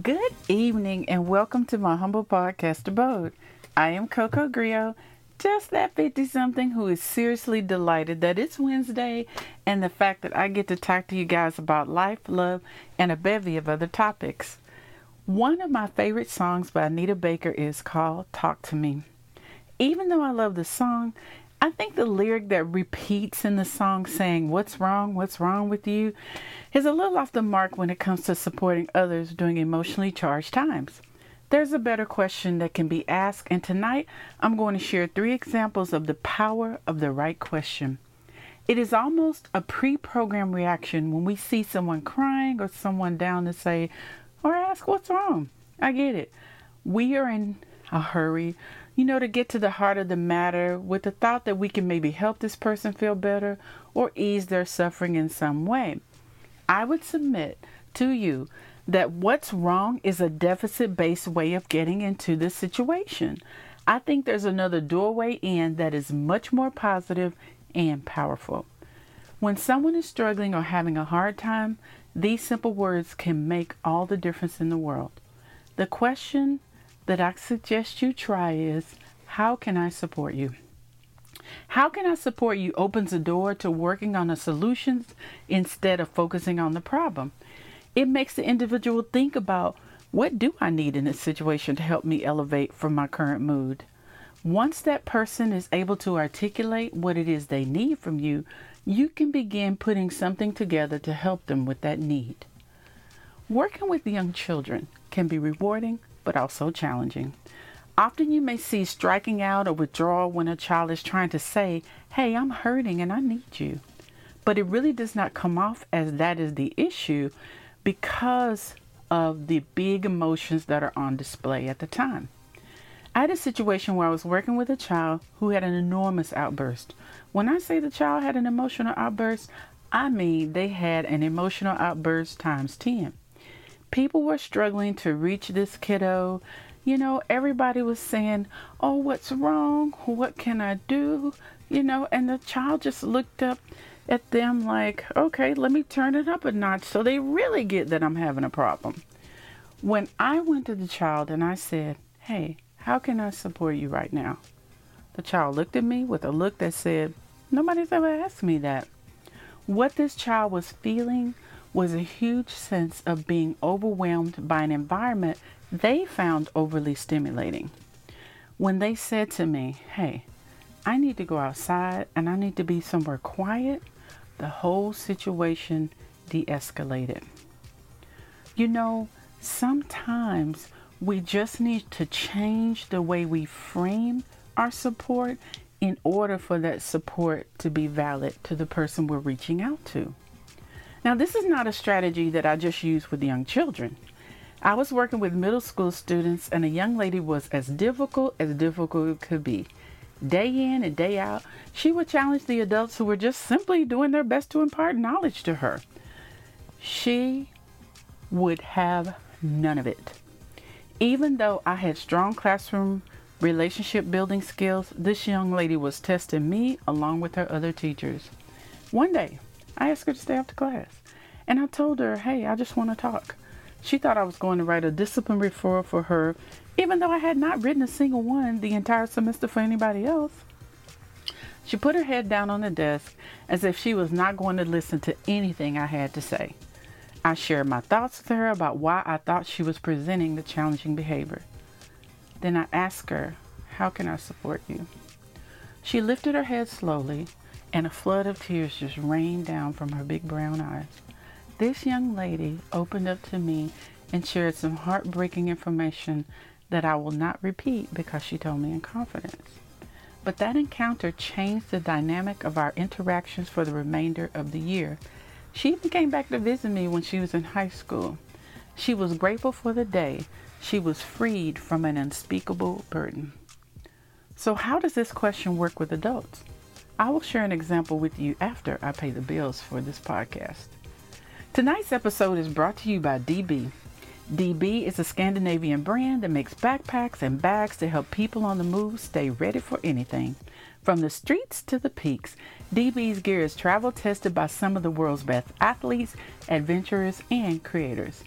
Good evening and welcome to my humble podcast abode. I am Coco Griot, just that 50 something who is seriously delighted that it's Wednesday and the fact that I get to talk to you guys about life, love, and a bevy of other topics. One of my favorite songs by Anita Baker is called Talk to Me. Even though I love the song, I think the lyric that repeats in the song saying, What's wrong? What's wrong with you? is a little off the mark when it comes to supporting others during emotionally charged times. There's a better question that can be asked, and tonight I'm going to share three examples of the power of the right question. It is almost a pre programmed reaction when we see someone crying or someone down to say, or ask, What's wrong? I get it. We are in a hurry you know, to get to the heart of the matter with the thought that we can maybe help this person feel better or ease their suffering in some way. I would submit to you that what's wrong is a deficit based way of getting into this situation. I think there's another doorway in that is much more positive and powerful. When someone is struggling or having a hard time, these simple words can make all the difference in the world. The question that I suggest you try is how can I support you? How can I support you opens the door to working on the solutions instead of focusing on the problem. It makes the individual think about what do I need in this situation to help me elevate from my current mood. Once that person is able to articulate what it is they need from you, you can begin putting something together to help them with that need. Working with young children can be rewarding, but also challenging. Often you may see striking out or withdrawal when a child is trying to say, Hey, I'm hurting and I need you. But it really does not come off as that is the issue because of the big emotions that are on display at the time. I had a situation where I was working with a child who had an enormous outburst. When I say the child had an emotional outburst, I mean they had an emotional outburst times 10 people were struggling to reach this kiddo. You know, everybody was saying, Oh, what's wrong? What can I do? You know, and the child just looked up at them like, Okay, let me turn it up a notch so they really get that I'm having a problem. When I went to the child and I said, Hey, how can I support you right now? The child looked at me with a look that said, Nobody's ever asked me that. What this child was feeling was a huge sense of being overwhelmed by an environment they found overly stimulating. When they said to me, Hey, I need to go outside and I need to be somewhere quiet, the whole situation de escalated. You know, sometimes we just need to change the way we frame our support in order for that support to be valid to the person we're reaching out to. Now, this is not a strategy that I just use with young children. I was working with middle school students, and a young lady was as difficult as difficult could be. Day in and day out, she would challenge the adults who were just simply doing their best to impart knowledge to her. She would have none of it. Even though I had strong classroom relationship building skills, this young lady was testing me along with her other teachers. One day, I asked her to stay after class. And I told her, hey, I just want to talk. She thought I was going to write a discipline referral for her, even though I had not written a single one the entire semester for anybody else. She put her head down on the desk as if she was not going to listen to anything I had to say. I shared my thoughts with her about why I thought she was presenting the challenging behavior. Then I asked her, How can I support you? She lifted her head slowly and a flood of tears just rained down from her big brown eyes. This young lady opened up to me and shared some heartbreaking information that I will not repeat because she told me in confidence. But that encounter changed the dynamic of our interactions for the remainder of the year. She even came back to visit me when she was in high school. She was grateful for the day she was freed from an unspeakable burden. So, how does this question work with adults? I will share an example with you after I pay the bills for this podcast. Tonight's episode is brought to you by DB. DB is a Scandinavian brand that makes backpacks and bags to help people on the move stay ready for anything. From the streets to the peaks, DB's gear is travel tested by some of the world's best athletes, adventurers, and creators.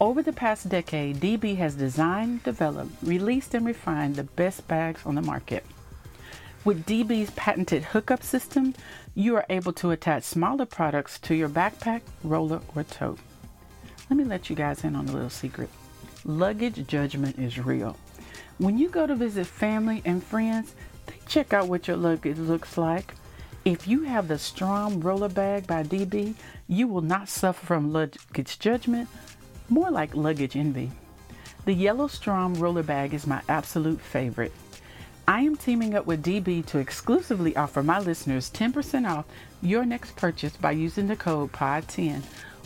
Over the past decade, DB has designed, developed, released, and refined the best bags on the market. With DB's patented hookup system, you are able to attach smaller products to your backpack, roller, or tote. Let me let you guys in on a little secret. Luggage judgment is real. When you go to visit family and friends, they check out what your luggage looks like. If you have the Strom Roller Bag by DB, you will not suffer from luggage judgment, more like luggage envy. The yellow Strom Roller Bag is my absolute favorite. I am teaming up with DB to exclusively offer my listeners 10% off your next purchase by using the code POD10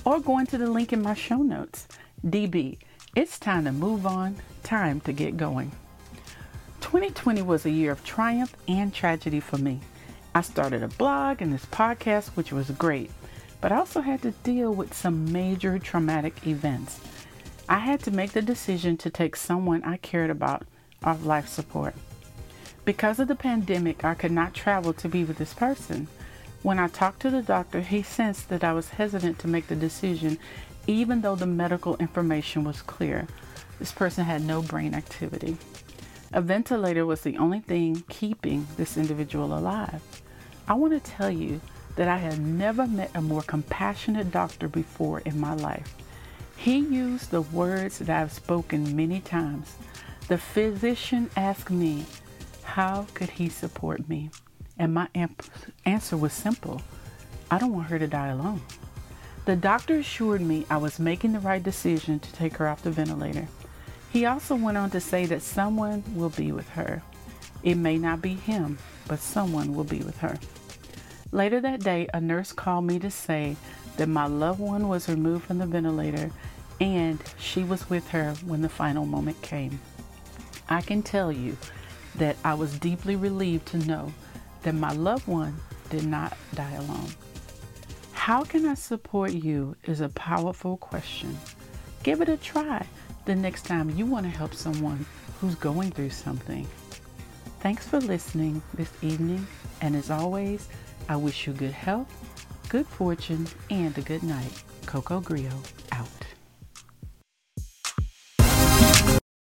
or going to the link in my show notes. DB, it's time to move on, time to get going. 2020 was a year of triumph and tragedy for me. I started a blog and this podcast, which was great, but I also had to deal with some major traumatic events. I had to make the decision to take someone I cared about off life support. Because of the pandemic, I could not travel to be with this person. When I talked to the doctor, he sensed that I was hesitant to make the decision, even though the medical information was clear. This person had no brain activity. A ventilator was the only thing keeping this individual alive. I want to tell you that I have never met a more compassionate doctor before in my life. He used the words that I've spoken many times. The physician asked me, how could he support me? And my answer was simple I don't want her to die alone. The doctor assured me I was making the right decision to take her off the ventilator. He also went on to say that someone will be with her. It may not be him, but someone will be with her. Later that day, a nurse called me to say that my loved one was removed from the ventilator and she was with her when the final moment came. I can tell you that I was deeply relieved to know that my loved one did not die alone. How can I support you is a powerful question. Give it a try the next time you want to help someone who's going through something. Thanks for listening this evening, and as always, I wish you good health, good fortune, and a good night. Coco Griot out.